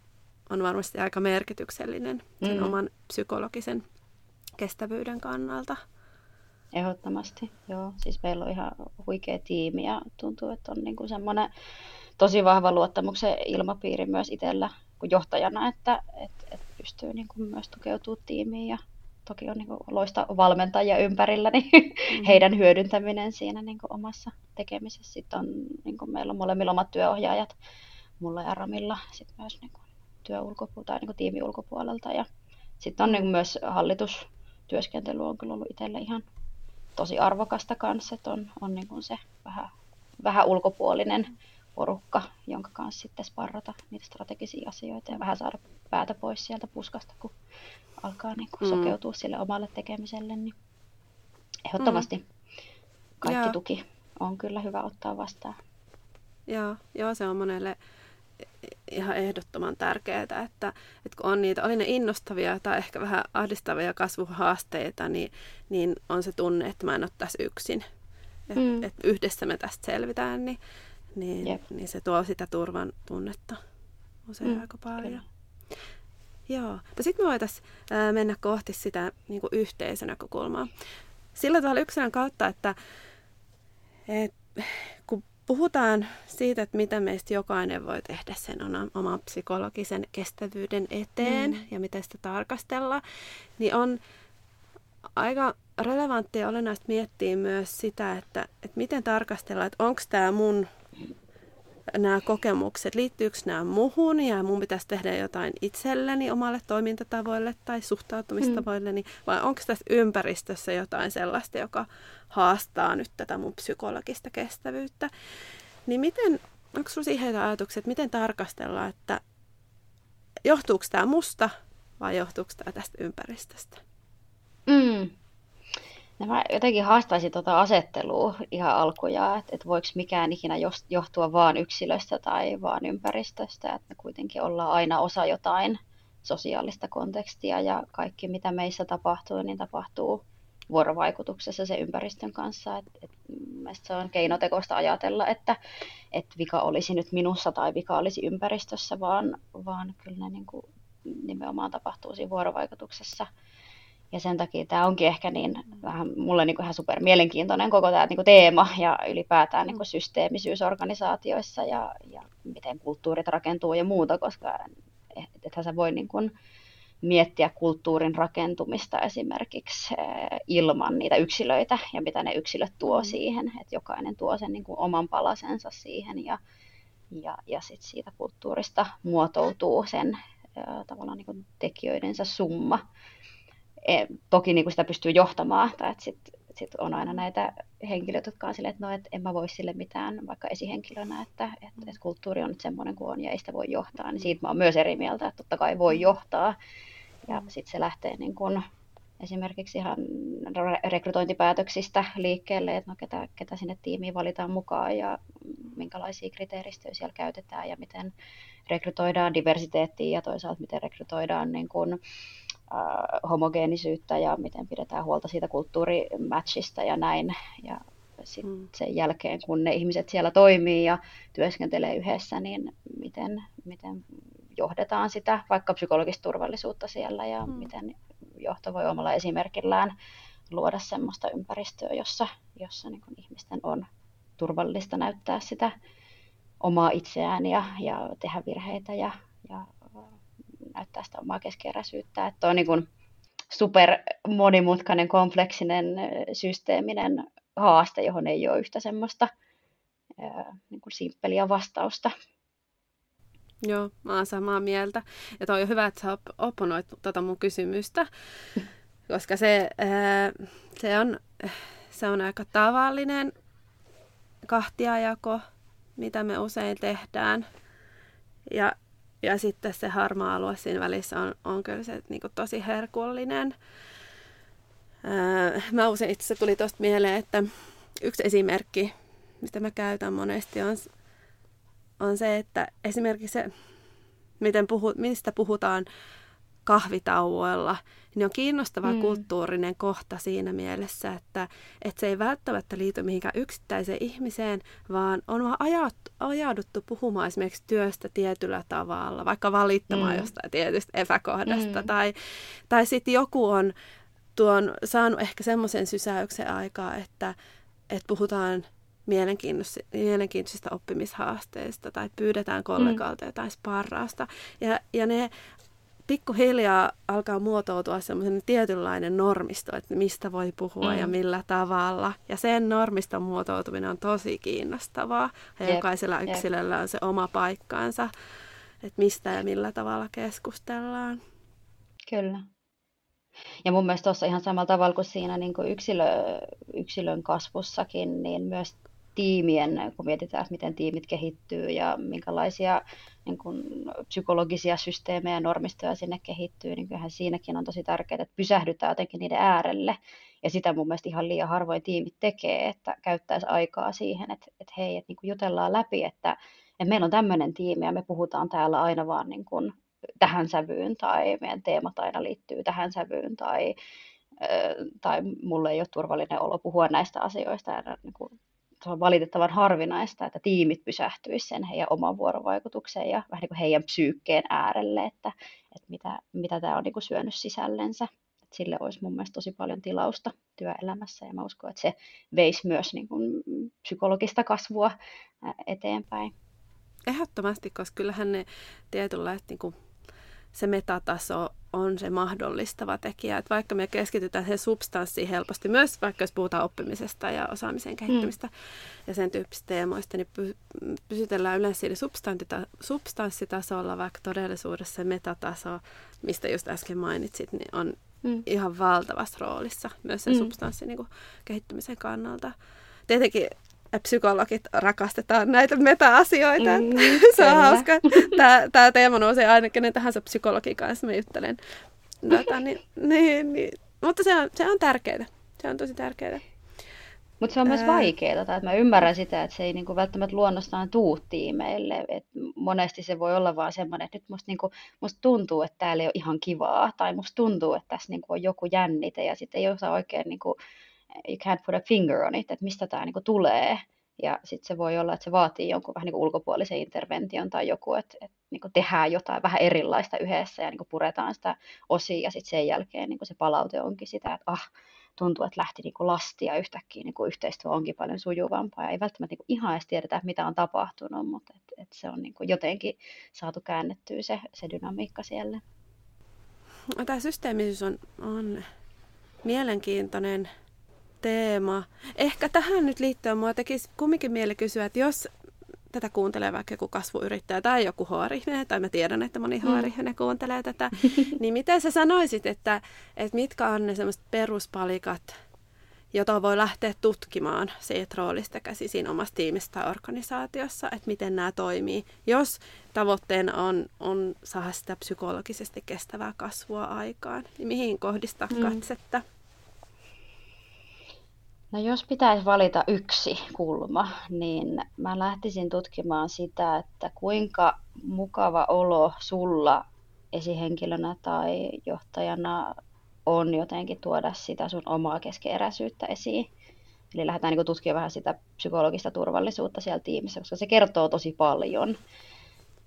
on varmasti aika merkityksellinen sen mm. oman psykologisen kestävyyden kannalta. Ehdottomasti, joo. Siis meillä on ihan huikea tiimi ja tuntuu, että on niin kuin semmoinen tosi vahva luottamuksen ilmapiiri myös itsellä kuin johtajana, että, että, että pystyy niin kuin myös tukeutumaan tiimiin ja toki on niin kuin loista valmentajia ympärillä, niin mm. heidän hyödyntäminen siinä niin kuin omassa tekemisessä. Sitten on, niin kuin meillä on molemmilla omat työohjaajat, mulla ja Ramilla, sitten myös niin kuin työ ulkopuolelta tai niin kuin tiimi ulkopuolelta. Ja sitten on niin kuin myös hallitustyöskentely on kyllä ollut itselle ihan tosi arvokasta kanssa, että on, on niin kuin se vähän, vähän ulkopuolinen porukka, jonka kanssa sitten sparrata niitä strategisia asioita ja vähän saada päätä pois sieltä puskasta, kun alkaa niin kuin mm. sokeutua sille omalle tekemiselle, niin ehdottomasti mm. kaikki Joo. tuki on kyllä hyvä ottaa vastaan. Joo, joo se on monelle ihan ehdottoman tärkeää, että, että kun on niitä, oli ne innostavia tai ehkä vähän ahdistavia kasvuhaasteita, niin, niin on se tunne, että mä en ole tässä yksin. Että mm. et yhdessä me tästä selvitään, niin, niin, niin se tuo sitä turvan tunnetta usein mm, aika paljon. Kyllä. Joo. No sitten me voitaisiin mennä kohti sitä niin kuin yhteisönäkökulmaa. Sillä tavalla yksilön kautta, että et, kun puhutaan siitä, että mitä meistä jokainen voi tehdä sen oman psykologisen kestävyyden eteen mm. ja miten sitä tarkastella, niin on aika relevanttia ja olennaista miettiä myös sitä, että, että miten tarkastella, että onko tämä mun nämä kokemukset, liittyykö nämä muhun ja mun pitäisi tehdä jotain itselleni, omalle toimintatavoille tai suhtautumistavoilleni, mm. vai onko tässä ympäristössä jotain sellaista, joka haastaa nyt tätä mun psykologista kestävyyttä. Niin miten, onko sinulla siihen ajatuksia, että miten tarkastella, että johtuuko tämä musta vai johtuuko tämä tästä ympäristöstä? Mm. No mä jotenkin haastaisin tuota asettelua ihan alkuja, että, että voiko mikään ikinä johtua vaan yksilöstä tai vaan ympäristöstä, että me kuitenkin ollaan aina osa jotain sosiaalista kontekstia ja kaikki mitä meissä tapahtuu, niin tapahtuu vuorovaikutuksessa se ympäristön kanssa. Et, et, se on keinotekoista ajatella, että et vika olisi nyt minussa tai vika olisi ympäristössä, vaan, vaan kyllä ne niin kuin nimenomaan tapahtuu siinä vuorovaikutuksessa. Ja sen takia tämä onkin ehkä niin vähän mulle niin kuin ihan super mielenkiintoinen koko tämä niin kuin teema ja ylipäätään niin kuin systeemisyys organisaatioissa ja, ja miten kulttuurit rakentuu ja muuta, koska ethän sä voi niin kuin miettiä kulttuurin rakentumista esimerkiksi eh, ilman niitä yksilöitä ja mitä ne yksilöt tuo mm. siihen, että jokainen tuo sen niin kuin oman palasensa siihen ja, ja, ja sit siitä kulttuurista muotoutuu sen eh, tavallaan niin kuin tekijöidensä summa e, toki niin kuin sitä pystyy johtamaan, tai että sitten sit on aina näitä henkilöitä, jotka on silleen, että no, et en mä voi sille mitään vaikka esihenkilönä, että et, et kulttuuri on nyt semmoinen kuin on ja ei sitä voi johtaa, niin siitä mä oon myös eri mieltä, että totta kai voi johtaa, ja sitten se lähtee niin kuin esimerkiksi ihan rekrytointipäätöksistä liikkeelle, että no ketä, ketä sinne tiimiin valitaan mukaan ja minkälaisia kriteeristöjä siellä käytetään ja miten rekrytoidaan diversiteettiä ja toisaalta miten rekrytoidaan niin kuin, äh, homogeenisyyttä ja miten pidetään huolta siitä kulttuurimatchista ja näin. Ja sitten mm. sen jälkeen, kun ne ihmiset siellä toimii ja työskentelee yhdessä, niin miten, miten johdetaan sitä vaikka psykologista turvallisuutta siellä ja mm. miten johto voi omalla esimerkillään luoda sellaista ympäristöä, jossa, jossa niin ihmisten on turvallista näyttää sitä omaa itseään ja, ja tehdä virheitä ja, ja näyttää sitä omaa keskeräisyyttä. Että on niin kuin super monimutkainen, kompleksinen, systeeminen haaste, johon ei ole yhtä semmoista niin kuin simppeliä vastausta. Joo, mä oon samaa mieltä. Ja toi on hyvä, että sä opponoit tota mun kysymystä, koska se, se, on, se on aika tavallinen kahtiajako, mitä me usein tehdään. Ja ja sitten se harmaa alue siinä välissä on, on kyllä se niin kuin tosi herkullinen. Öö, mä usein itse tuli tuosta mieleen, että yksi esimerkki, mistä mä käytän monesti, on, on se, että esimerkiksi se, miten puhu, mistä puhutaan kahvitauoilla, niin on kiinnostava mm. kulttuurinen kohta siinä mielessä, että, että se ei välttämättä liity mihinkään yksittäiseen ihmiseen, vaan on vaan ajauduttu puhumaan esimerkiksi työstä tietyllä tavalla, vaikka valittamaan mm. jostain tietystä epäkohdasta, mm. tai, tai sitten joku on tuon saanut ehkä semmoisen sysäyksen aikaa, että, että puhutaan mielenkiintoisista oppimishaasteista tai pyydetään kollegalta mm. jotain sparrausta. Ja, ja ne pikkuhiljaa alkaa muotoutua semmoinen tietynlainen normisto, että mistä voi puhua mm. ja millä tavalla. Ja sen normiston muotoutuminen on tosi kiinnostavaa. Ja jep, jokaisella yksilöllä on se oma paikkaansa, että mistä ja millä tavalla keskustellaan. Kyllä. Ja mun mielestä tuossa ihan samalla tavalla kuin siinä niin kuin yksilö, yksilön kasvussakin, niin myös tiimien, kun mietitään, miten tiimit kehittyy ja minkälaisia niin kuin, psykologisia systeemejä ja normistoja sinne kehittyy, niin kyllähän siinäkin on tosi tärkeää, että pysähdytään jotenkin niiden äärelle. Ja sitä mun mielestä ihan liian harvoin tiimit tekee, että käyttäisi aikaa siihen, että, että hei, että niin kuin jutellaan läpi, että, että meillä on tämmöinen tiimi ja me puhutaan täällä aina vaan niin kuin tähän sävyyn tai meidän teemat aina liittyy tähän sävyyn tai, tai mulle ei ole turvallinen olo puhua näistä asioista ja niin kuin se on valitettavan harvinaista, että tiimit pysähtyisivät sen heidän oman vuorovaikutukseen ja vähän niin kuin heidän psyykkeen äärelle, että, että mitä, mitä tämä on niin kuin syönyt sisällensä. Että sille olisi mun mielestä tosi paljon tilausta työelämässä ja mä uskon, että se veisi myös niin kuin psykologista kasvua eteenpäin. Ehdottomasti, koska kyllähän ne tietynlaiset niin kuin se metataso on se mahdollistava tekijä. Että vaikka me keskitytään siihen substanssiin helposti, myös vaikka jos puhutaan oppimisesta ja osaamisen kehittymistä mm. ja sen tyyppisistä teemoista, niin py, pysytellään yleensä siinä substanssitasolla, vaikka todellisuudessa se metataso, mistä just äsken mainitsit, niin on mm. ihan valtavassa roolissa myös sen mm. substanssin niin kuin, kehittymisen kannalta. Tietenkin psykologit rakastetaan näitä meta-asioita. Mm, se on hauska. Tämä, tämä teema nousee aina kenen tahansa psykologin kanssa, mä juttelen. Data, niin, niin, niin. Mutta se on, se on tärkeää. Se on tosi tärkeää. Mutta se on myös vaikeaa, että mä ymmärrän sitä, että se ei niinku välttämättä luonnostaan tuu tiimeille. Et monesti se voi olla vaan semmoinen, että nyt musta, niinku, musta tuntuu, että täällä ei ole ihan kivaa, tai musta tuntuu, että tässä niinku on joku jännite, ja sitten ei osaa oikein niinku, you can't put a finger on it, että mistä tämä niinku tulee. Ja sitten se voi olla, että se vaatii jonkun vähän niinku ulkopuolisen intervention tai joku, että, että niinku tehdään jotain vähän erilaista yhdessä ja niinku puretaan sitä osia ja sitten sen jälkeen niinku se palaute onkin sitä, että ah, tuntuu, että lähti niinku lastia yhtäkkiä niinku yhteistyö onkin paljon sujuvampaa ja ei välttämättä niinku ihan edes tiedetä, mitä on tapahtunut, mutta et, et se on niinku jotenkin saatu käännettyä se, se dynamiikka siellä. Tämä systeemisyys on, on mielenkiintoinen teema. Ehkä tähän nyt liittyen mua tekisi kumminkin mieli kysyä, että jos tätä kuuntelee vaikka joku kasvuyrittäjä tai joku HR, tai mä tiedän, että moni HR mm. kuuntelee tätä, niin miten sä sanoisit, että, että mitkä on ne semmoiset peruspalikat, jota voi lähteä tutkimaan siitä roolista käsi siinä omassa tiimissä tai organisaatiossa, että miten nämä toimii, jos tavoitteena on, on saada sitä psykologisesti kestävää kasvua aikaan, niin mihin kohdistaa mm. No jos pitäisi valita yksi kulma, niin mä lähtisin tutkimaan sitä, että kuinka mukava olo sulla esihenkilönä tai johtajana on jotenkin tuoda sitä sun omaa keskeeräisyyttä esiin. Eli lähdetään niin tutkimaan vähän sitä psykologista turvallisuutta siellä tiimissä, koska se kertoo tosi paljon.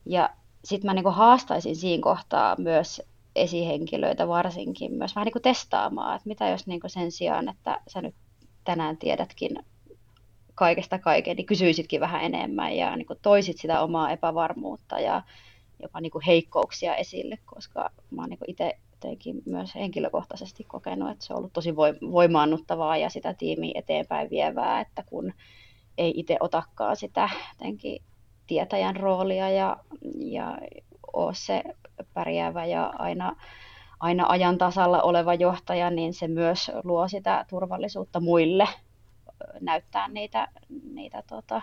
Ja sitten mä niin haastaisin siinä kohtaa myös esihenkilöitä varsinkin myös vähän niin testaamaan, että mitä jos niin sen sijaan, että sä nyt tänään tiedätkin kaikesta kaiken, niin kysyisitkin vähän enemmän ja niin kuin toisit sitä omaa epävarmuutta ja jopa niin kuin heikkouksia esille, koska mä oon niin itse jotenkin myös henkilökohtaisesti kokenut, että se on ollut tosi voimaannuttavaa ja sitä tiimiä eteenpäin vievää, että kun ei itse otakaan sitä jotenkin tietäjän roolia ja, ja ole se pärjäävä ja aina aina ajan tasalla oleva johtaja, niin se myös luo sitä turvallisuutta muille näyttää niitä, niitä tota,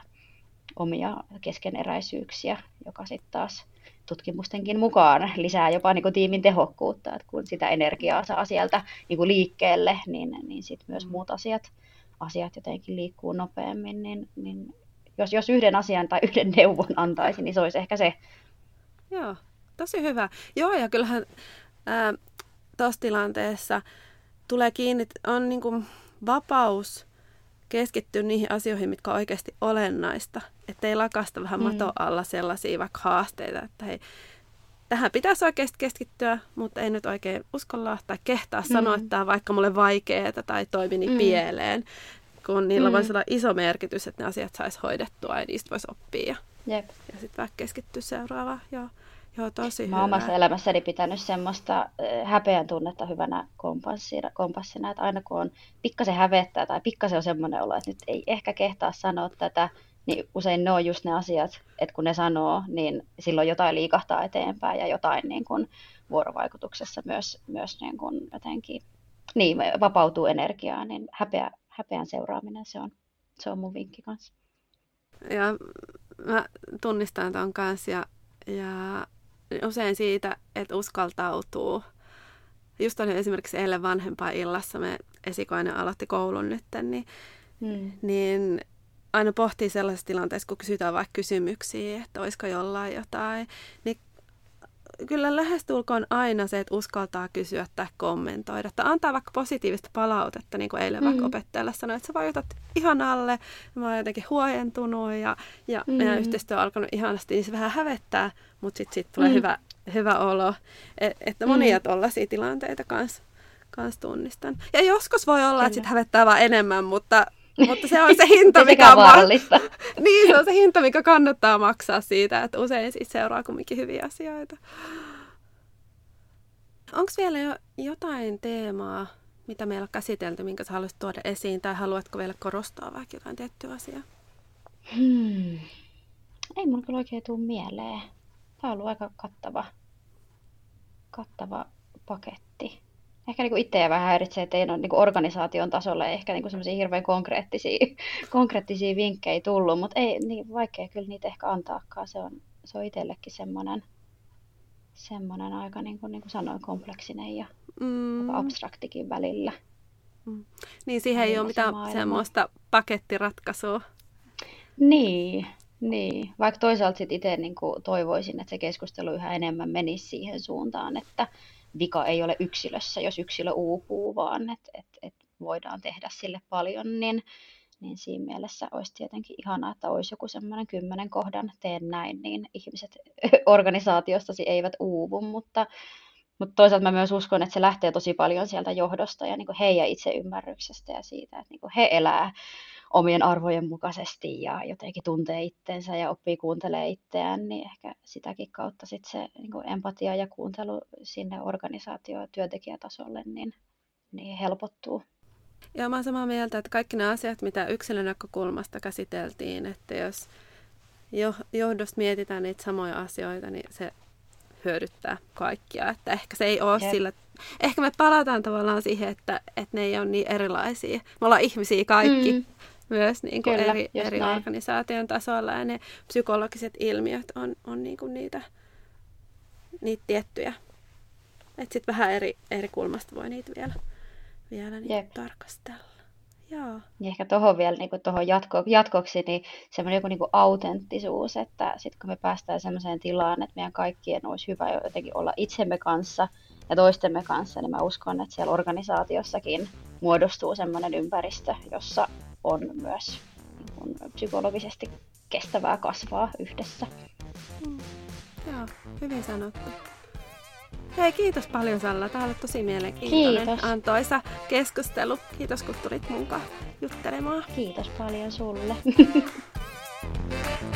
omia keskeneräisyyksiä, joka sitten taas tutkimustenkin mukaan lisää jopa niin kuin tiimin tehokkuutta, että kun sitä energiaa saa sieltä niin kuin liikkeelle, niin, niin sitten myös mm. muut asiat, asiat jotenkin liikkuu nopeammin, niin, niin jos, jos yhden asian tai yhden neuvon antaisi, niin se olisi ehkä se. Joo, tosi hyvä. Joo, ja kyllähän tuossa tilanteessa tulee kiinni, on niin kuin vapaus keskittyä niihin asioihin, mitkä on oikeasti olennaista. Että ei lakasta vähän mm. mato alla sellaisia vaikka haasteita, että hei, tähän pitäisi oikeasti keskittyä, mutta ei nyt oikein uskalla tai kehtaa mm. sanoa, että tämä on vaikka mulle vaikeaa tai toimi niin mm. pieleen, kun niillä mm. voisi olla iso merkitys, että ne asiat saisi hoidettua ja niistä voisi oppia. Jep. Ja sitten vaikka keskittyä seuraavaan. Joo. Joo, tosi Mä omassa elämässäni pitänyt semmoista häpeän tunnetta hyvänä kompassina, kompassina, että aina kun on pikkasen hävettää tai pikkasen on semmoinen olo, että nyt ei ehkä kehtaa sanoa tätä, niin usein ne on just ne asiat, että kun ne sanoo, niin silloin jotain liikahtaa eteenpäin ja jotain niin kuin vuorovaikutuksessa myös, myös niin kuin jotenkin niin, vapautuu energiaa, niin häpeä, häpeän seuraaminen, se on, se on mun vinkki kanssa. Ja mä tunnistan ton kanssa ja, ja usein siitä, että uskaltautuu. Just oli esimerkiksi eilen vanhempaa illassa, me esikoinen aloitti koulun nyt, niin, hmm. niin aina pohtii sellaisessa tilanteessa, kun kysytään vaikka kysymyksiä, että olisiko jollain jotain, niin kyllä lähestulkoon aina se, että uskaltaa kysyä tai kommentoida. Tai antaa vaikka positiivista palautetta, niin kuin eilen mm. vaikka opettajalle sanoi, että sä vaikutat ihan alle. Mä oon jotenkin huojentunut ja, ja mm. meidän yhteistyö on alkanut ihanasti, niin se vähän hävettää, mutta sitten sit tulee mm. hyvä, hyvä olo. Et, että monia mm. tollaisia tilanteita kanssa kans tunnistan. Ja joskus voi olla, Kyllä. että sit hävettää vaan enemmän, mutta mutta se on se hinta, mikä on vaarallista. niin, se on se hinta, mikä kannattaa maksaa siitä, että usein siitä seuraa kumminkin hyviä asioita. Onko vielä jo jotain teemaa, mitä meillä on käsitelty, minkä sä haluaisit tuoda esiin, tai haluatko vielä korostaa vaikka jotain tiettyä asiaa? Hmm. Ei mun kyllä oikein tule mieleen. Tämä on ollut aika kattava, kattava paketti ehkä niin itseä vähän häiritsee, että ei ole niin organisaation tasolla ehkä niin semmoisia hirveän konkreettisia, konkreettisia vinkkejä tullut, mutta ei niin vaikea kyllä niitä ehkä antaakaan. Se on, se on itsellekin semmoinen, semmoinen aika, niin kuin, niin kuin sanoin, kompleksinen ja mm. abstraktikin välillä. Mm. Niin siihen ei ole mitään maailma. semmoista pakettiratkaisua. Niin, niin. Vaikka toisaalta sit itse niin toivoisin, että se keskustelu yhä enemmän menisi siihen suuntaan, että, vika ei ole yksilössä, jos yksilö uupuu, vaan että et, et voidaan tehdä sille paljon, niin, niin siinä mielessä olisi tietenkin ihanaa, että olisi joku semmoinen kymmenen kohdan teen näin, niin ihmiset organisaatiostasi eivät uuvu, mutta, mutta toisaalta mä myös uskon, että se lähtee tosi paljon sieltä johdosta ja niin kuin heidän itseymmärryksestä ja siitä, että niin he elää omien arvojen mukaisesti ja jotenkin tuntee itteensä ja oppii kuuntelee itseään, niin ehkä sitäkin kautta sit se niin empatia ja kuuntelu sinne organisaatio- ja työntekijätasolle niin, niin helpottuu. Ja mä oon samaa mieltä, että kaikki nämä asiat, mitä yksilön näkökulmasta käsiteltiin, että jos johdosta mietitään niitä samoja asioita, niin se hyödyttää kaikkia. Että ehkä se ei ole Jep. sillä... Ehkä me palataan tavallaan siihen, että, että ne ei ole niin erilaisia. Me ollaan ihmisiä kaikki. Mm myös niin kuin Kyllä, eri, eri organisaation tasolla ja ne psykologiset ilmiöt on, on niin kuin niitä, niitä tiettyjä. Että sitten vähän eri, eri kulmasta voi niitä vielä, vielä niin tarkastella. Joo. Niin ehkä tuohon vielä niin tohon jatko, jatkoksi, niin semmoinen joku niin kuin autenttisuus, että sitten kun me päästään semmoiseen tilaan, että meidän kaikkien olisi hyvä jotenkin olla itsemme kanssa ja toistemme kanssa, niin mä uskon, että siellä organisaatiossakin muodostuu semmoinen ympäristö, jossa on myös niin psykologisesti kestävää kasvaa yhdessä. Mm. Joo, hyvin sanottu. Hei, kiitos paljon Salla. Tämä oli tosi mielenkiintoinen, kiitos. antoisa keskustelu. Kiitos kun tulit mukaan juttelemaan. Kiitos paljon sulle.